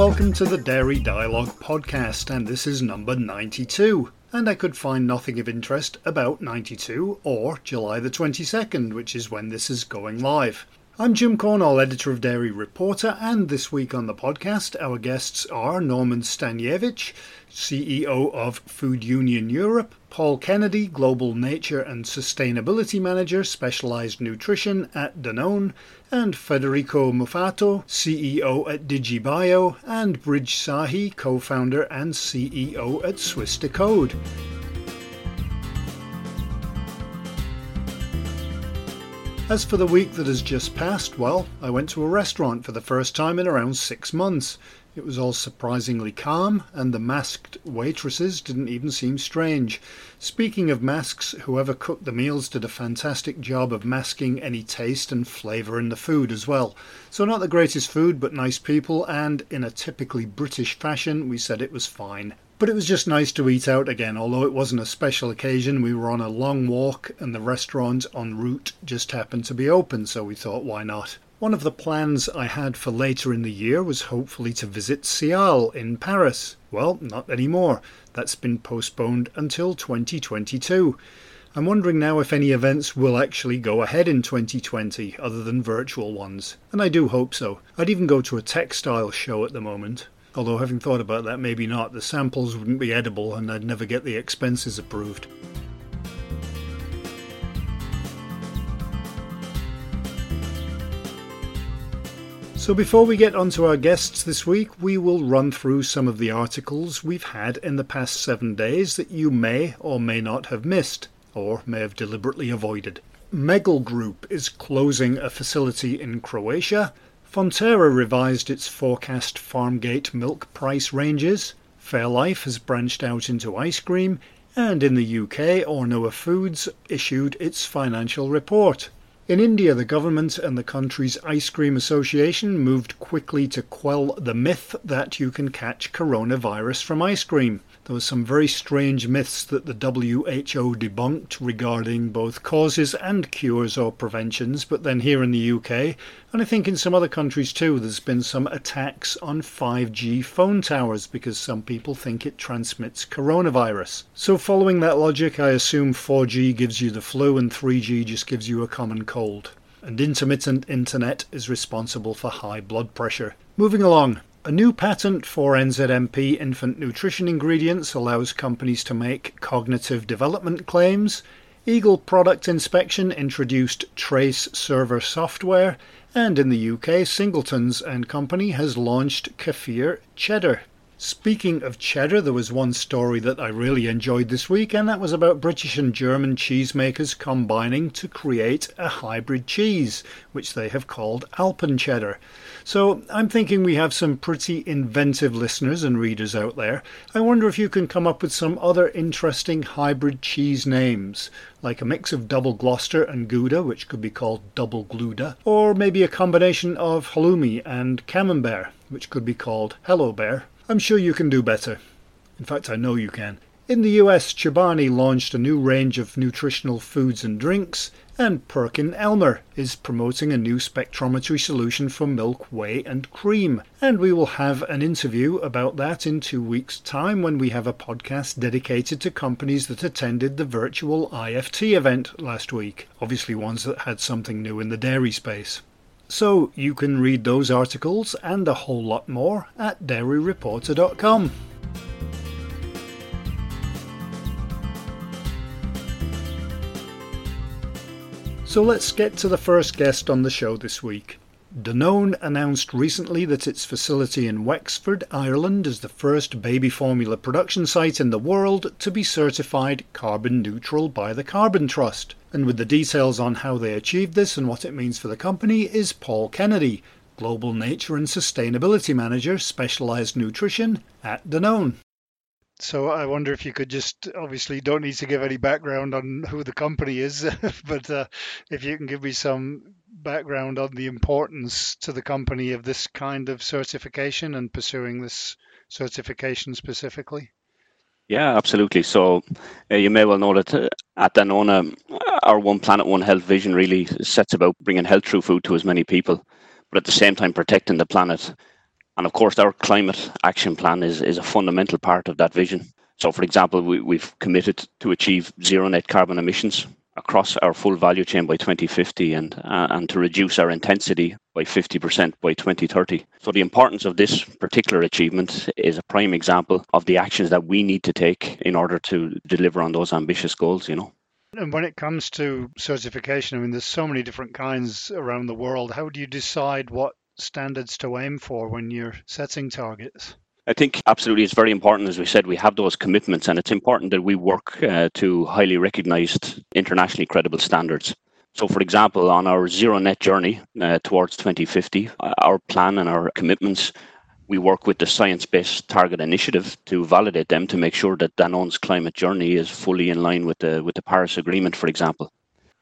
welcome to the Dairy Dialogue podcast, and this is number 92. And I could find nothing of interest about 92 or July the 22nd, which is when this is going live. I'm Jim Cornall, editor of Dairy Reporter, and this week on the podcast, our guests are Norman Staniewicz, CEO of Food Union Europe, Paul Kennedy, Global Nature and Sustainability Manager, Specialized Nutrition at Danone, and Federico Muffato, CEO at DigiBio, and Brij Sahi, co founder and CEO at Swiss Decode. As for the week that has just passed, well, I went to a restaurant for the first time in around six months. It was all surprisingly calm, and the masked waitresses didn't even seem strange. Speaking of masks, whoever cooked the meals did a fantastic job of masking any taste and flavour in the food as well. So, not the greatest food, but nice people, and in a typically British fashion, we said it was fine. But it was just nice to eat out again, although it wasn't a special occasion. We were on a long walk and the restaurant en route just happened to be open, so we thought, why not? One of the plans I had for later in the year was hopefully to visit SIAL in Paris. Well, not anymore. That's been postponed until 2022. I'm wondering now if any events will actually go ahead in 2020 other than virtual ones. And I do hope so. I'd even go to a textile show at the moment. Although, having thought about that, maybe not. The samples wouldn't be edible and I'd never get the expenses approved. So, before we get on to our guests this week, we will run through some of the articles we've had in the past seven days that you may or may not have missed, or may have deliberately avoided. Meggle Group is closing a facility in Croatia Fonterra revised its forecast Farmgate milk price ranges. Fairlife has branched out into ice cream. And in the UK, Ornua Foods issued its financial report. In India, the government and the country's ice cream association moved quickly to quell the myth that you can catch coronavirus from ice cream. There were some very strange myths that the WHO debunked regarding both causes and cures or preventions, but then here in the UK, and I think in some other countries too, there's been some attacks on 5G phone towers because some people think it transmits coronavirus. So, following that logic, I assume 4G gives you the flu and 3G just gives you a common cold. And intermittent internet is responsible for high blood pressure. Moving along. A new patent for NZMP infant nutrition ingredients allows companies to make cognitive development claims. Eagle Product Inspection introduced Trace Server software, and in the UK, Singletons and Company has launched Kefir Cheddar. Speaking of cheddar, there was one story that I really enjoyed this week, and that was about British and German cheesemakers combining to create a hybrid cheese, which they have called Alpen cheddar. So I'm thinking we have some pretty inventive listeners and readers out there. I wonder if you can come up with some other interesting hybrid cheese names, like a mix of double Gloucester and Gouda, which could be called double Gluda, or maybe a combination of halloumi and camembert, which could be called Hello Bear. I'm sure you can do better. In fact, I know you can. In the US, Chobani launched a new range of nutritional foods and drinks, and Perkin Elmer is promoting a new spectrometry solution for milk, whey, and cream. And we will have an interview about that in two weeks' time when we have a podcast dedicated to companies that attended the virtual IFT event last week. Obviously, ones that had something new in the dairy space. So you can read those articles and a whole lot more at dairyreporter.com. So let's get to the first guest on the show this week. Danone announced recently that its facility in Wexford, Ireland, is the first baby formula production site in the world to be certified carbon neutral by the Carbon Trust. And with the details on how they achieved this and what it means for the company is Paul Kennedy, Global Nature and Sustainability Manager, Specialized Nutrition at Danone. So I wonder if you could just obviously don't need to give any background on who the company is, but uh, if you can give me some background on the importance to the company of this kind of certification and pursuing this certification specifically. Yeah, absolutely. So uh, you may well know that uh, at Danone, our One Planet, One Health vision really sets about bringing health through food to as many people, but at the same time protecting the planet And of course, our climate action plan is, is a fundamental part of that vision. So, for example, we, we've committed to achieve zero net carbon emissions across our full value chain by 2050 and uh, and to reduce our intensity by 50% by 2030. So the importance of this particular achievement is a prime example of the actions that we need to take in order to deliver on those ambitious goals, you know. And when it comes to certification, I mean there's so many different kinds around the world. How do you decide what standards to aim for when you're setting targets? I think absolutely it's very important, as we said, we have those commitments, and it's important that we work uh, to highly recognized, internationally credible standards. So, for example, on our zero net journey uh, towards 2050, uh, our plan and our commitments, we work with the Science Based Target Initiative to validate them to make sure that Danone's climate journey is fully in line with the with the Paris Agreement, for example.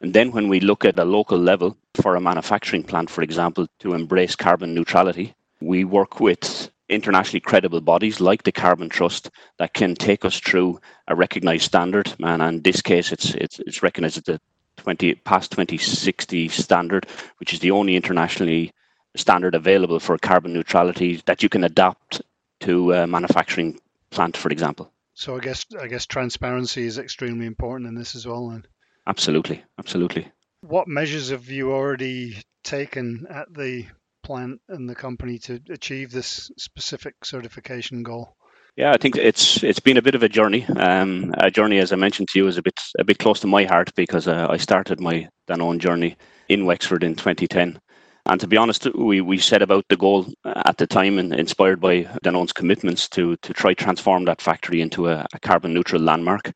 And then when we look at a local level for a manufacturing plant, for example, to embrace carbon neutrality, we work with internationally credible bodies like the Carbon Trust that can take us through a recognized standard. And in this case, it's it's, it's recognized as the 20 PAS 2060 standard, which is the only internationally standard available for carbon neutrality that you can adapt to a manufacturing plant, for example. So I guess I guess transparency is extremely important in this as well. Then. Absolutely, absolutely. What measures have you already taken at the plant and the company to achieve this specific certification goal? Yeah, I think it's it's been a bit of a journey. Um, a journey, as I mentioned to you, is a bit a bit close to my heart because uh, I started my Danone journey in Wexford in 2010. And to be honest, we, we set about the goal at the time and inspired by Danone's commitments to to try transform that factory into a, a carbon neutral landmark.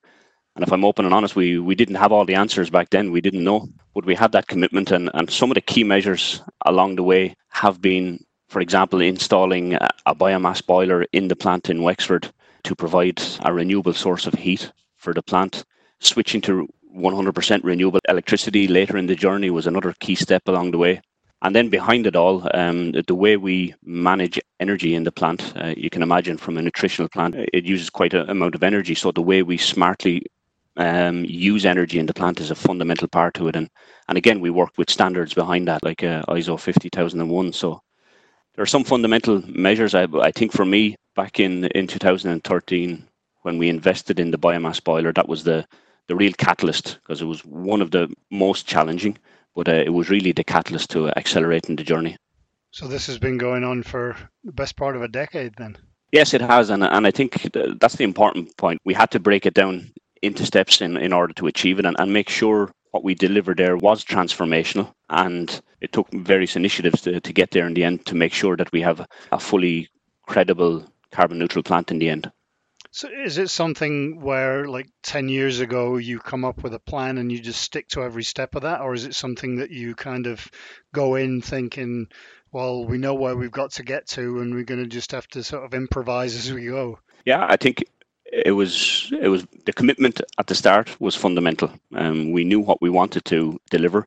And if I'm open and honest, we, we didn't have all the answers back then. We didn't know, but we had that commitment. And, and some of the key measures along the way have been, for example, installing a, a biomass boiler in the plant in Wexford to provide a renewable source of heat for the plant. Switching to 100% renewable electricity later in the journey was another key step along the way. And then behind it all, um, the way we manage energy in the plant, uh, you can imagine from a nutritional plant, it uses quite an amount of energy. So the way we smartly um, use energy in the plant is a fundamental part to it. And and again, we work with standards behind that, like uh, ISO 50001. So there are some fundamental measures. I, I think for me, back in in 2013, when we invested in the biomass boiler, that was the the real catalyst because it was one of the most challenging, but uh, it was really the catalyst to accelerating the journey. So this has been going on for the best part of a decade, then. Yes, it has, and and I think that's the important point. We had to break it down into steps in, in order to achieve it and, and make sure what we delivered there was transformational. And it took various initiatives to, to get there in the end to make sure that we have a fully credible carbon neutral plant in the end. So is it something where like 10 years ago you come up with a plan and you just stick to every step of that or is it something that you kind of go in thinking well we know where we've got to get to and we're going to just have to sort of improvise as we go? Yeah, I think it was it was the commitment at the start was fundamental. Um, we knew what we wanted to deliver,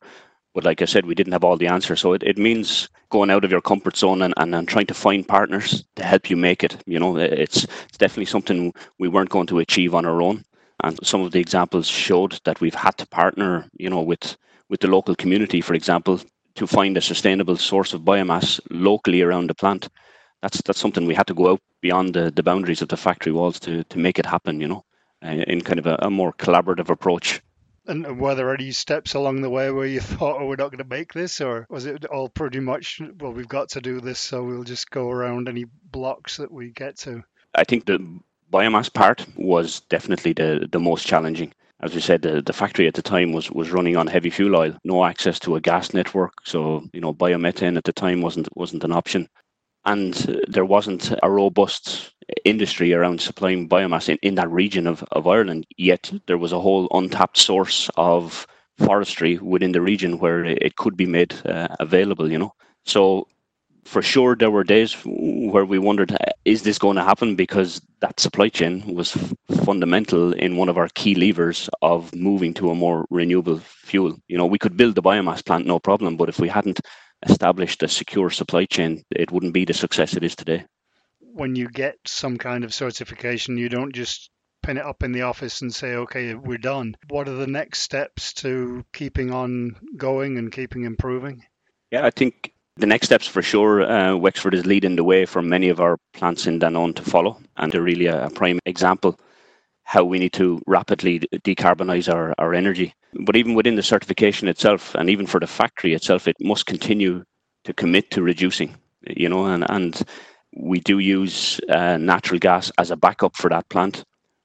but like I said, we didn't have all the answers. So it, it means going out of your comfort zone and, and, and trying to find partners to help you make it. You know, it's it's definitely something we weren't going to achieve on our own. And some of the examples showed that we've had to partner, you know, with with the local community, for example, to find a sustainable source of biomass locally around the plant that's that's something we had to go out beyond the, the boundaries of the factory walls to to make it happen. You know, uh, in kind of a, a, more collaborative approach. And were there any steps along the way where you thought, "Oh, we're not going to make this," or was it all pretty much, "Well, we've got to do this, so we'll just go around any blocks that we get to"? I think the biomass part was definitely the the most challenging. As we said, the, the factory at the time was, was running on heavy fuel oil, no access to a gas network. So, you know, biomethane at the time wasn't wasn't an option and there wasn't a robust industry around supplying biomass in, in that region of, of Ireland, yet there was a whole untapped source of forestry within the region where it could be made uh, available, you know. So for sure there were days where we wondered uh, is this going to happen? Because that supply chain was fundamental in one of our key levers of moving to a more renewable fuel. You know we could build the biomass plant no problem. But if we hadn't established a secure supply chain, it wouldn't be the success it is today. When you get some kind of certification, you don't just pin it up in the office and say, okay, we're done. What are the next steps to keeping on going and keeping improving? Yeah, I think The next steps for sure, uh, Wexford is leading the way for many of our plants in Danone to follow, and they're really a, a prime example how we need to rapidly decarbonize our, our energy. But even within the certification itself, and even for the factory itself, it must continue to commit to reducing. You know, and and we do use uh, natural gas as a backup for that plant.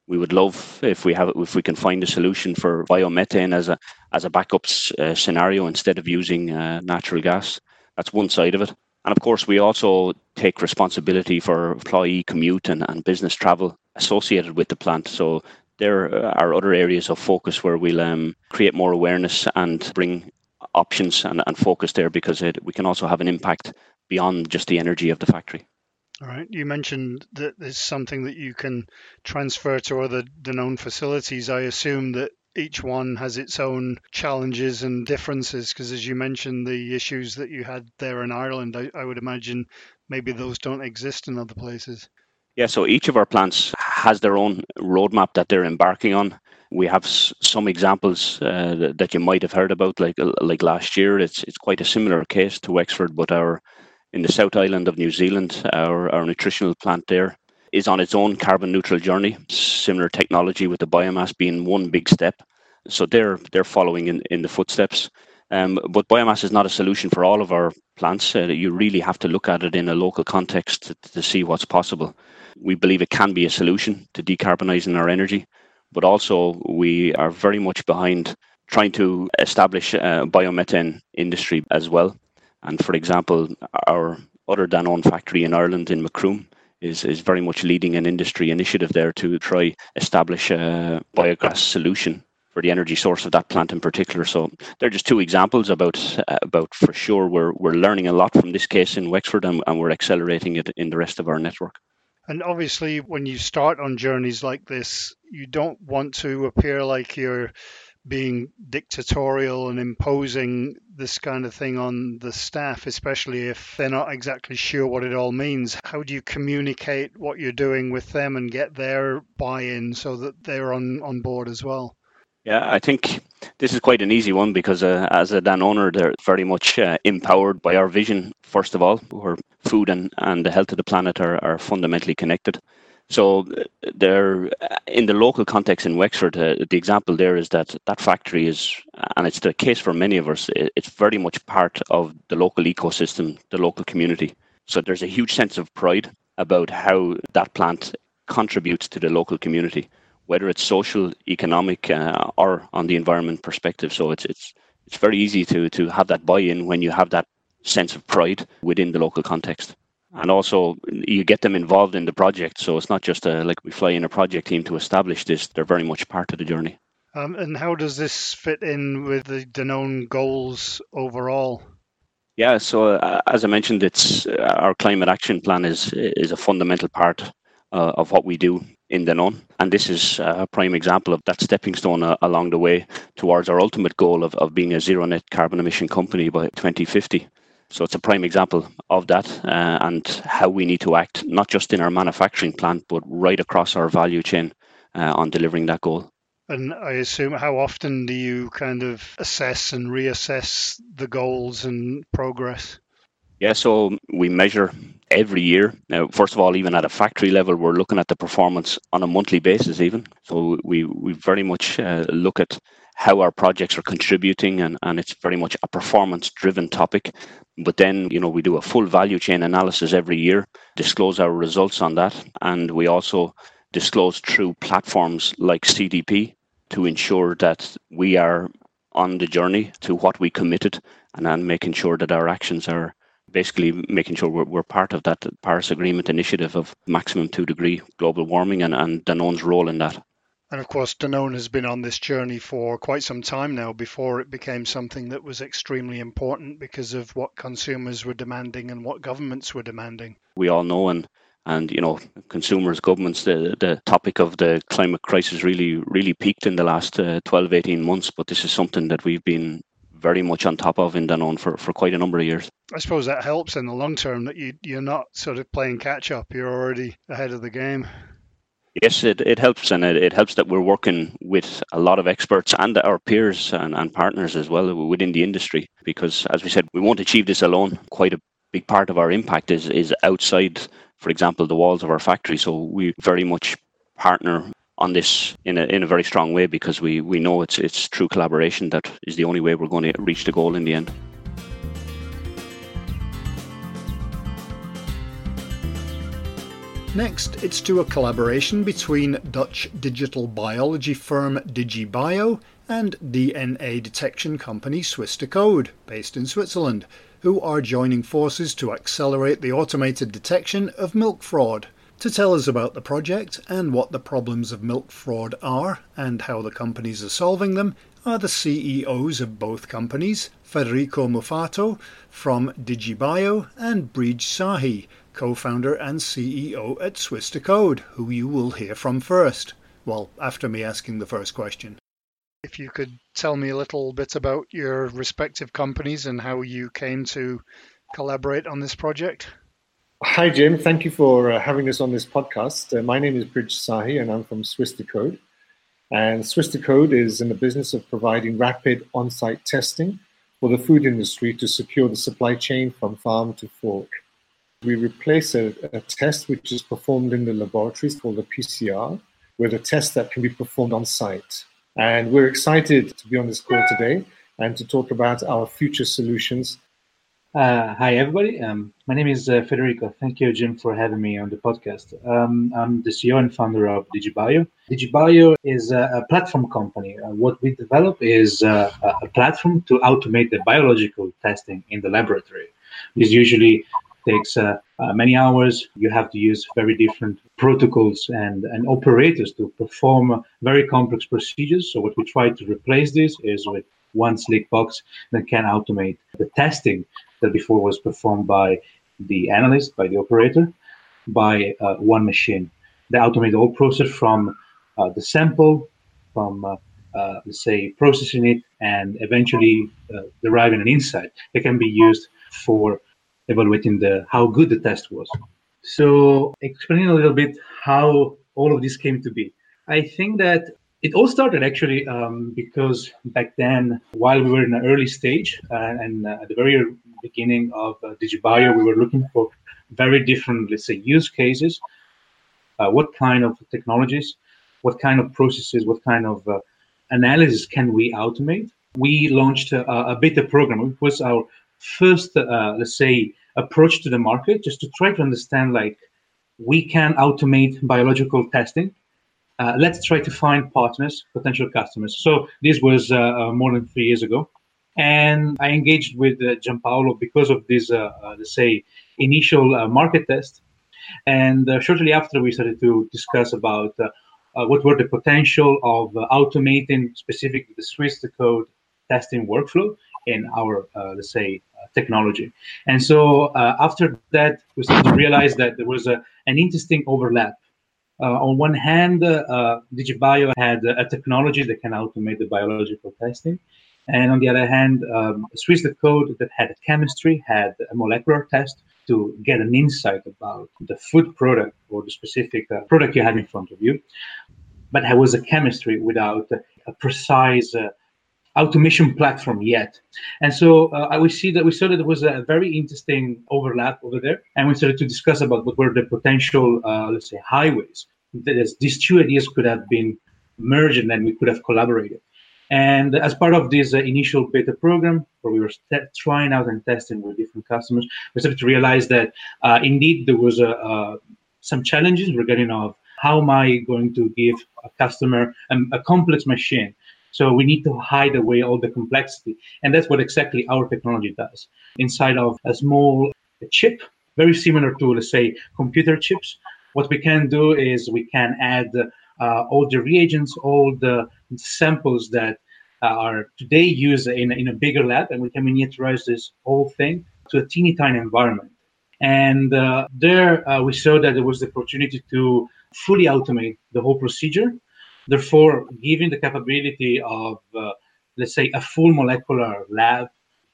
We would love if we have if we can find a solution for biomethane as a as a backup uh, scenario instead of using uh, natural gas. That's one side of it. And of course, we also take responsibility for employee commute and, and business travel associated with the plant. So there are other areas of focus where we'll um, create more awareness and bring options and, and focus there because it, we can also have an impact beyond just the energy of the factory. All right. You mentioned that there's something that you can transfer to other Danone facilities. I assume that each one has its own challenges and differences because as you mentioned the issues that you had there in ireland I, I, would imagine maybe those don't exist in other places. Yeah so each of our plants has their own roadmap that they're embarking on. We have s- some examples uh, that, you might have heard about like like last year it's it's quite a similar case to wexford but our in the south island of new zealand our, our nutritional plant there is on its own carbon neutral journey. Similar technology with the biomass being one big step. So they're they're following in, in the footsteps. Um, but biomass is not a solution for all of our plants. Uh, you really have to look at it in a local context to, to see what's possible. We believe it can be a solution to decarbonising our energy, but also we are very much behind trying to establish a biomethane industry as well. And for example, our other Danone factory in Ireland in Macroom is, is very much leading an industry initiative there to try establish a biogas solution for the energy source of that plant in particular. So they're just two examples about about for sure we're we're learning a lot from this case in Wexford and, and we're accelerating it in the rest of our network. And obviously, when you start on journeys like this, you don't want to appear like you're being dictatorial and imposing this kind of thing on the staff, especially if they're not exactly sure what it all means. How do you communicate what you're doing with them and get their buy in so that they're on, on board as well? Yeah, I think this is quite an easy one because uh, as a Danoner, they're very much uh, empowered by our vision, first of all, where food and, and the health of the planet are, are fundamentally connected. So there, in the local context in Wexford, uh, the example there is that that factory is, and it's the case for many of us, it's very much part of the local ecosystem, the local community. So there's a huge sense of pride about how that plant contributes to the local community, whether it's social, economic, uh, or on the environment perspective. So it's it's it's very easy to to have that buy-in when you have that sense of pride within the local context and also you get them involved in the project. So it's not just a, like we fly in a project team to establish this; they're very much part of the journey. Um, and how does this fit in with the Danone goals overall? Yeah, so uh, as I mentioned, it's uh, our climate action plan is is a fundamental part uh, of what we do in Danone, and this is a prime example of that stepping stone uh, along the way towards our ultimate goal of, of being a zero net carbon emission company by 2050. So it's a prime example of that uh, and how we need to act, not just in our manufacturing plant, but right across our value chain uh, on delivering that goal. And I assume, how often do you kind of assess and reassess the goals and progress? Yeah, so we measure every year. Now, first of all, even at a factory level, we're looking at the performance on a monthly basis, even. So we, we very much uh, look at how our projects are contributing and, and it's very much a performance driven topic. But then you know we do a full value chain analysis every year disclose our results on that and we also disclose through platforms like cdp to ensure that we are on the journey to what we committed and then making sure that our actions are basically making sure we're, we're part of that paris agreement initiative of maximum two degree global warming and, and danone's role in that and of course, Danone has been on this journey for quite some time now before it became something that was extremely important because of what consumers were demanding and what governments were demanding. We all know, and and you know, consumers, governments, the the topic of the climate crisis really really peaked in the last uh, 12, 18 months. But this is something that we've been very much on top of in Danone for, for quite a number of years. I suppose that helps in the long term that you you're not sort of playing catch up. You're already ahead of the game. Yes, it, it helps, and it, it helps that we're working with a lot of experts and our peers and, and partners as well within the industry. Because, as we said, we won't achieve this alone. Quite a big part of our impact is, is outside, for example, the walls of our factory. So we very much partner on this in a, in a very strong way because we, we know it's, it's true collaboration that is the only way we're going to reach the goal in the end. Next, it's to a collaboration between Dutch digital biology firm DigiBio and DNA detection company Swiss-Decode, based in Switzerland, who are joining forces to accelerate the automated detection of milk fraud. To tell us about the project and what the problems of milk fraud are and how the companies are solving them are the CEOs of both companies, Federico Muffato from DigiBio and Brij Sahi co-founder and CEO at Swiss-Decode, who you will hear from first. Well, after me asking the first question. If you could tell me a little bit about your respective companies and how you came to collaborate on this project. Hi, Jim. Thank you for uh, having us on this podcast. Uh, my name is Brij Sahi, and I'm from Swiss-Decode. And Swiss-Decode is in the business of providing rapid on-site testing for the food industry to secure the supply chain from farm to fork. We replace a, a test which is performed in the laboratories called a PCR with a test that can be performed on site. And we're excited to be on this call today and to talk about our future solutions. Uh, hi, everybody. Um, my name is uh, Federico. Thank you, Jim, for having me on the podcast. Um, I'm the CEO and founder of DigiBio. DigiBio is a, a platform company. Uh, what we develop is uh, a platform to automate the biological testing in the laboratory. It's usually takes uh, uh, many hours. You have to use very different protocols and, and operators to perform very complex procedures. So what we try to replace this is with one slick box that can automate the testing that before was performed by the analyst, by the operator, by uh, one machine. They automate the whole process from uh, the sample, from uh, uh let's say processing it, and eventually uh, deriving an insight that can be used for evaluating the how good the test was. So explaining a little bit how all of this came to be. I think that it all started actually um, because back then, while we were in an early stage uh, and uh, at the very beginning of uh, DigiBio, we were looking for very different, let's say, use cases. Uh, what kind of technologies, what kind of processes, what kind of uh, analysis can we automate? We launched a, a beta program. It was our first, uh, let's say, approach to the market, just to try to understand like we can automate biological testing. Uh, let's try to find partners, potential customers. So this was uh, uh more than three years ago, and I engaged with uh, because of this, uh, let's say, initial market test. And shortly after, we started to discuss about what were the potential of automating specifically the Swiss code testing workflow in our, let's say, technology. And so uh, after that, we started to realize that there was a, an interesting overlap. Uh, on one hand, uh, DigiBio had a technology that can automate the biological testing. And on the other hand, um, Swiss-Decode that had a chemistry, had a molecular test to get an insight about the food product or the specific uh, product you had in front of you. But there was a chemistry without a precise uh, automation platform yet. And so uh, we see that we saw that there was a very interesting overlap over there, and we started to discuss about what were the potential, uh, let's say, highways that these two ideas could have been merged and then we could have collaborated. And as part of this uh, initial beta program, where we were st- trying out and testing with different customers, we started to realize that uh, indeed there was a, some challenges regarding of how am I going to give a customer um, a complex machine so we need to hide away all the complexity. And that's what exactly our technology does. Inside of a small chip, very similar to, let's say, computer chips, what we can do is we can add uh, all the reagents, all the samples that uh, are today used in, in a bigger lab, and we can miniaturize this whole thing to a teeny tiny environment. And uh, there uh, we saw that there was the opportunity to fully automate the whole procedure Therefore, giving the capability of, uh, let's say, a full molecular lab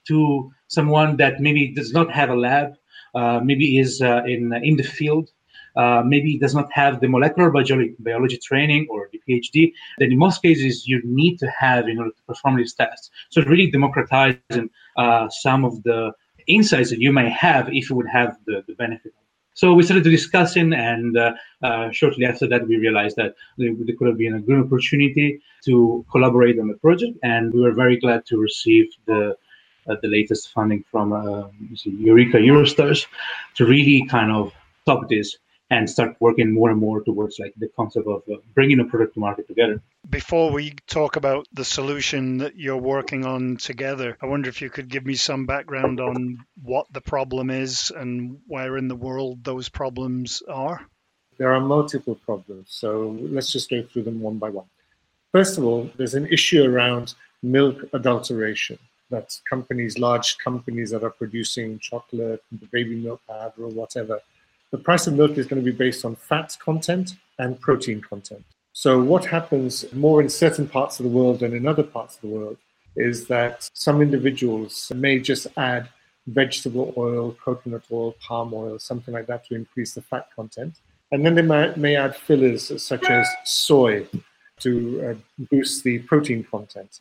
to someone that maybe does not have a lab, uh, maybe is uh, in in the field, uh, maybe does not have the molecular biology, biology training or the PhD, then in most cases you need to have in order to perform these tests. So really democratizing uh, some of the insights that you may have if you would have the, the benefit. So we started discussing, and uh, uh, shortly after that, we realized that there, could have been a good opportunity to collaborate on the project, and we were very glad to receive the uh, the latest funding from uh, Eureka Eurostars to really kind of top this and start working more and more towards like the concept of uh, bringing a product to market together. Before we talk about the solution that you're working on together, I wonder if you could give me some background on what the problem is and where in the world those problems are. There are multiple problems, so let's just go through them one by one. First of all, there's an issue around milk adulteration. That companies, large companies that are producing chocolate, baby milk powder, or whatever, the price of milk is going to be based on fat content and protein content. So, what happens more in certain parts of the world than in other parts of the world is that some individuals may just add vegetable oil, coconut oil, palm oil, something like that to increase the fat content. And then they may, may add fillers such as soy to uh, boost the protein content.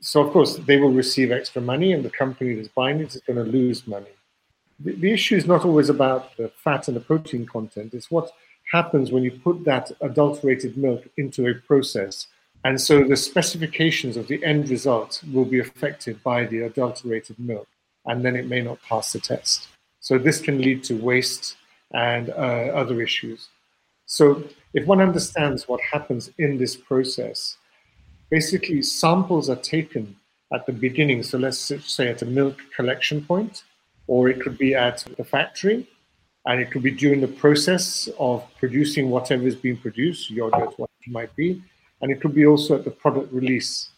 So, of course, they will receive extra money, and the company that's buying it is going to lose money the, the issue is not always about the fat and the protein content. It's what happens when you put that adulterated milk into a process. And so the specifications of the end result will be affected by the adulterated milk, and then it may not pass the test. So this can lead to waste and uh, other issues. So if one understands what happens in this process, basically samples are taken at the beginning. So let's say at a milk collection point, or it could be at the factory, and it could be during the process of producing whatever is being produced, yogurt, what it might be, and it could be also at the product release.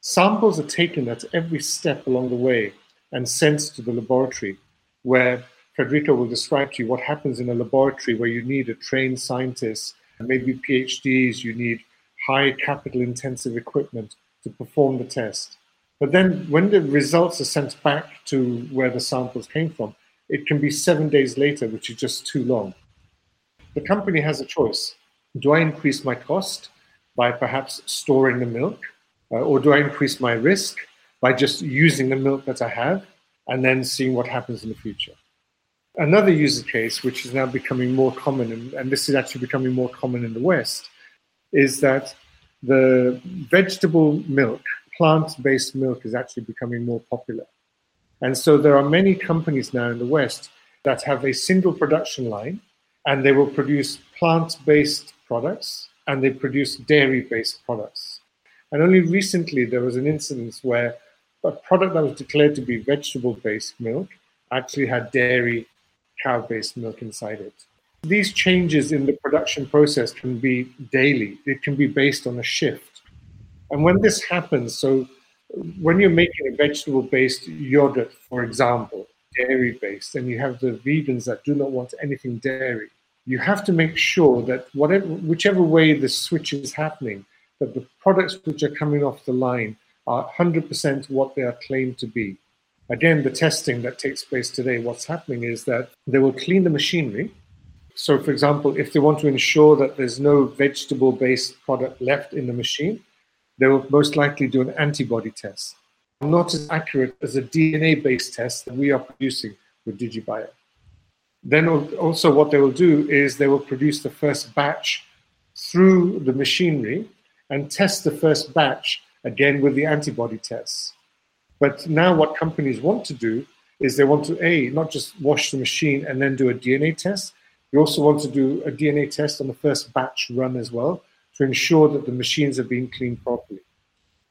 Samples are taken at every step along the way and sent to the laboratory, where Federico will describe to you what happens in a laboratory where you need a trained scientist, maybe PhDs, you need high capital intensive equipment to perform the test. But then when the results are sent back to where the samples came from, it can be seven days later, which is just too long. The company has a choice. Do I increase my cost by perhaps storing the milk? Uh, or do I increase my risk by just using the milk that I have and then seeing what happens in the future? Another user case, which is now becoming more common, and, and this is actually becoming more common in the West, is that the vegetable milk plant-based milk is actually becoming more popular. And so there are many companies now in the West that have a single production line and they will produce plant-based products and they produce dairy-based products. And only recently there was an incident where a product that was declared to be vegetable-based milk actually had dairy cow-based milk inside it. These changes in the production process can be daily. It can be based on a shift. And when this happens, so when you're making a vegetable based yogurt, for example, dairy based, and you have the vegans that do not want anything dairy, you have to make sure that whatever, whichever way the switch is happening, that the products which are coming off the line are 100% what they are claimed to be. Again, the testing that takes place today, what's happening is that they will clean the machinery. So, for example, if they want to ensure that there's no vegetable based product left in the machine, they will most likely do an antibody test, not as accurate as a DNA based test that we are producing with DigiBio. Then also, what they will do is they will produce the first batch through the machinery and test the first batch again with the antibody tests. But now, what companies want to do is they want to a not just wash the machine and then do a DNA test. They also want to do a DNA test on the first batch run as well to ensure that the machines are being cleaned properly.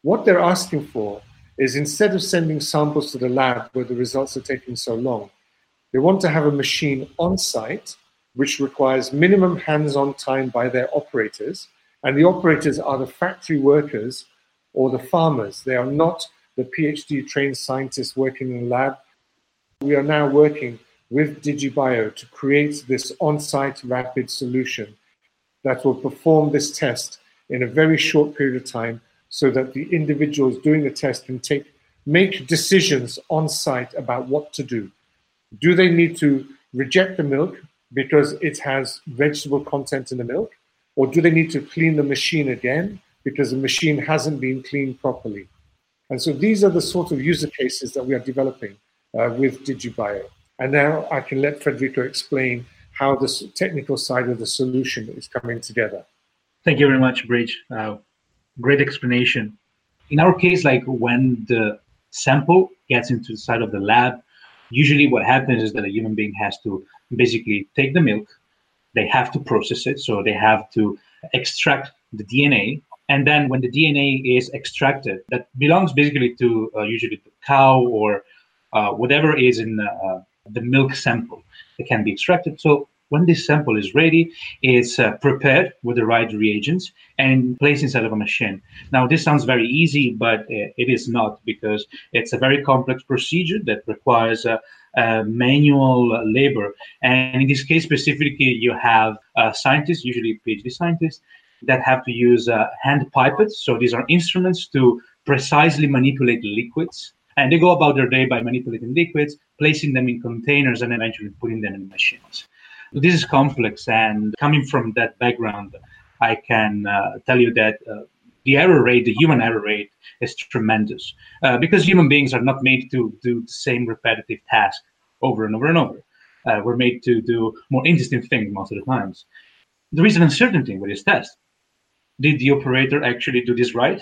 What they're asking for is instead of sending samples to the lab where the results are taking so long, they want to have a machine on site which requires minimum hands on time by their operators. And the operators are the factory workers or the farmers. They are not the PhD trained scientists working in the lab. We are now working with DigiBio to create this on site rapid solution that will perform this test in a very short period of time so that the individuals doing the test can take make decisions on site about what to do. Do they need to reject the milk? because it has vegetable content in the milk? Or do they need to clean the machine again because the machine hasn't been cleaned properly? And so these are the sort of user cases that we are developing uh, with DigiBio. And now I can let Federico explain how the technical side of the solution is coming together. Thank you very much, Brij. Uh, great explanation. In our case, like when the sample gets into the side of the lab, usually what happens is that a human being has to basically take the milk, they have to process it, so they have to extract the DNA. And then when the DNA is extracted, that belongs basically to uh, usually the cow or uh, whatever is in uh, the milk sample that can be extracted. So when this sample is ready, it's uh, prepared with the right reagents and placed inside of a machine. Now, this sounds very easy, but uh, it is not because it's a very complex procedure that requires uh, manual labor. And in this case specifically, you have scientists, usually PhD scientists, that have to use uh, hand pipettes. So these are instruments to precisely manipulate liquids. And they go about their day by manipulating liquids, placing them in containers, and eventually putting them in machines. This is complex, and coming from that background, I can uh, tell you that uh, the error rate, the human error rate, is tremendous uh, because human beings are not made to do the same repetitive task over and over and over. Uh, we're made to do more interesting things most of the times. There is an uncertainty with this test. Did the operator actually do this right?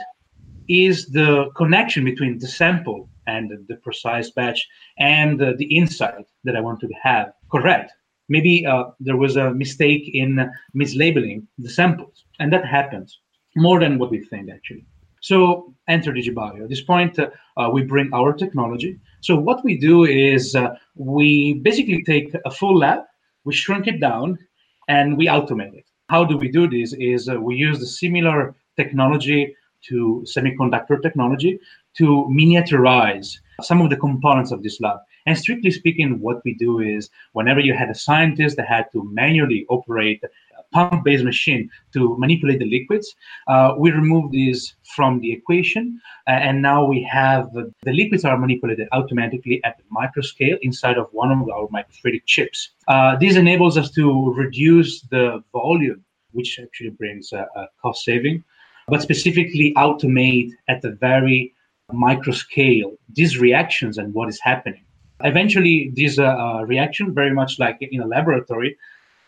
Is the connection between the sample and the precise batch and the insight that I want to have correct? maybe uh, there was a mistake in mislabeling the samples, and that happens more than what we think actually. So enter DigiBio. At this point, uh, uh, we bring our technology. So what we do is uh, we basically take a full lab, we shrink it down, and we automate it. How do we do this? Is uh, we use the similar technology to semiconductor technology to miniaturize some of the components of this lab. And strictly speaking, what we do is whenever you had a scientist that had to manually operate a pump based machine to manipulate the liquids, uh, we remove these from the equation. Uh, and now we have uh, the liquids are manipulated automatically at the micro scale inside of one of our microfluidic chips. Uh, this enables us to reduce the volume, which actually brings a, a cost saving, but specifically automate at the very micro scale these reactions and what is happening. Eventually, this uh, uh, reaction, very much like in a laboratory,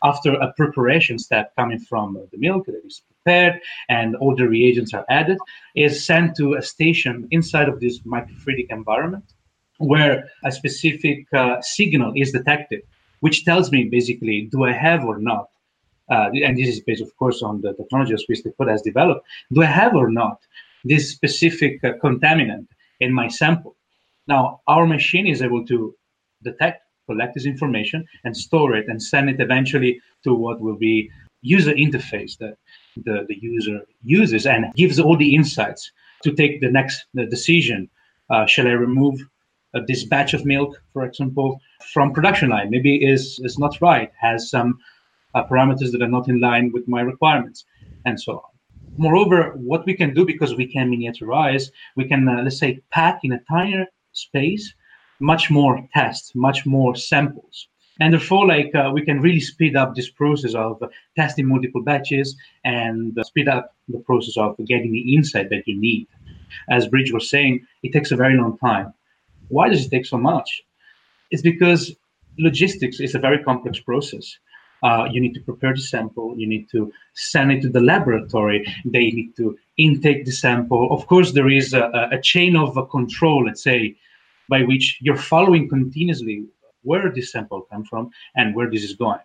after a preparation step coming from the milk that is prepared and all the reagents are added, is sent to a station inside of this microfluidic environment where a specific uh, signal is detected, which tells me basically, do I have or not? Uh, and this is based, of course, on the technology SwissDecode has developed. Do I have or not this specific uh, contaminant in my sample? Now, our machine is able to detect, collect this information, and store it and send it eventually to what will be user interface that the, the user uses and gives all the insights to take the next the decision. Uh, shall I remove uh, this batch of milk, for example, from production line? Maybe is is not right, has some uh, parameters that are not in line with my requirements, and so on. Moreover, what we can do because we can miniaturize, we can uh, let's say pack in a tinier space, much more tests, much more samples. And therefore, like uh, we can really speed up this process of testing multiple batches and uh, speed up the process of getting the insight that you need. As Brij was saying, it takes a very long time. Why does it take so much? It's because logistics is a very complex process. Uh, you need to prepare the sample, you need to send it to the laboratory, they need to intake the sample. Of course, there is a, a chain of control, let's say, by which you're following continuously where this sample come from and where this is going.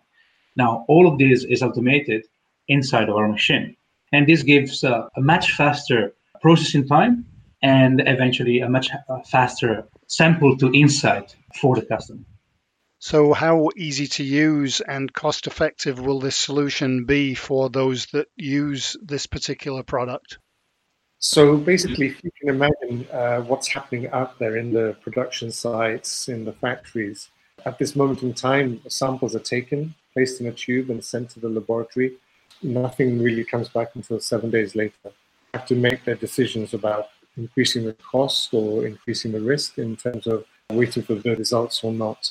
Now, all of this is automated inside of our machine. And this gives a much faster processing time and eventually a much uh, faster sample to insight for the customer. So, how easy to use and cost effective will this solution be for those that use this particular product? So, basically, if you can imagine uh, what's happening out there in the production sites, in the factories, at this moment in time, samples are taken, placed in a tube, and sent to the laboratory. Nothing really comes back until seven days later. Have to make their decisions about increasing the cost or increasing the risk in terms of waiting for the results or not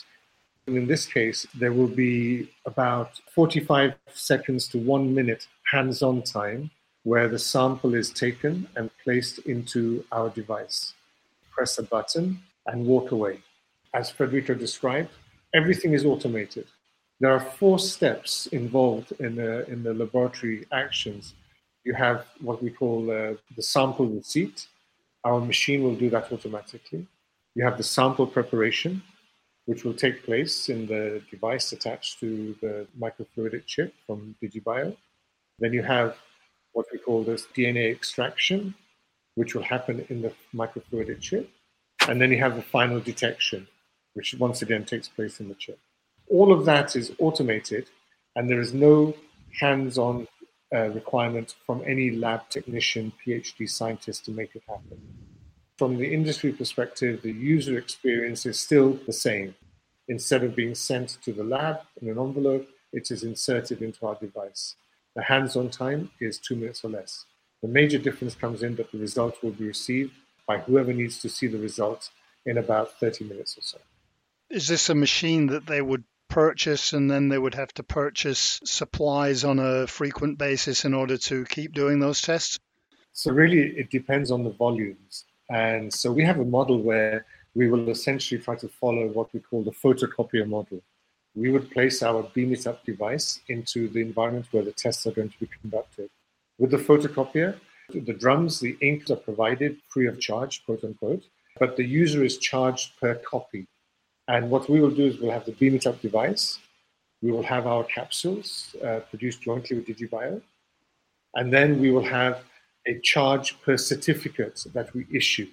in this case, there will be about 45 seconds to one minute hands on time where the sample is taken and placed into our device. Press a button and walk away. As Federico described, everything is automated. There are four steps involved in the, in the laboratory actions. You have what we call uh, the sample receipt. Our machine will do that automatically. You have the sample preparation, which will take place in the device attached to the microfluidic chip from DigiBio. Then you have what we call this DNA extraction, which will happen in the microfluidic chip. And then you have the final detection, which once again takes place in the chip. All of that is automated, and there is no hands on uh, requirement from any lab technician, PhD scientist to make it happen. From the industry perspective, the user experience is still the same. Instead of being sent to the lab in an envelope, it is inserted into our device. The hands on time is two minutes or less. The major difference comes in that the result will be received by whoever needs to see the results in about 30 minutes or so. Is this a machine that they would purchase and then they would have to purchase supplies on a frequent basis in order to keep doing those tests? So, really, it depends on the volumes. And so, we have a model where we will essentially try to follow what we call the photocopier model. We would place our Beam It Up device into the environment where the tests are going to be conducted. With the photocopier, the drums, the inks are provided free of charge, quote unquote, but the user is charged per copy. And what we will do is we'll have the Beam It Up device, we will have our capsules uh, produced jointly with DigiBio, and then we will have a charge per certificate that we issue.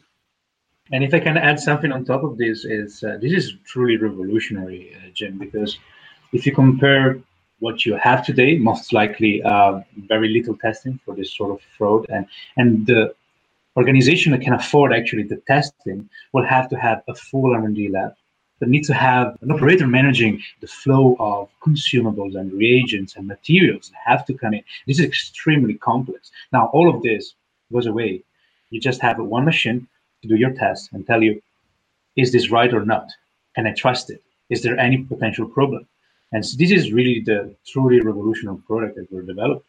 And if I can add something on top of this, is uh, this is truly revolutionary, uh, Jim, because if you compare what you have today, most likely uh, very little testing for this sort of fraud, and and the organization that can afford actually the testing will have to have a full R&D lab that needs to have an operator managing the flow of consumables and reagents and materials that have to come in. This is extremely complex. Now, all of this goes away. You just have one machine to do your test and tell you, is this right or not? Can I trust it? Is there any potential problem? And so this is really the truly revolutionary product that we're developing,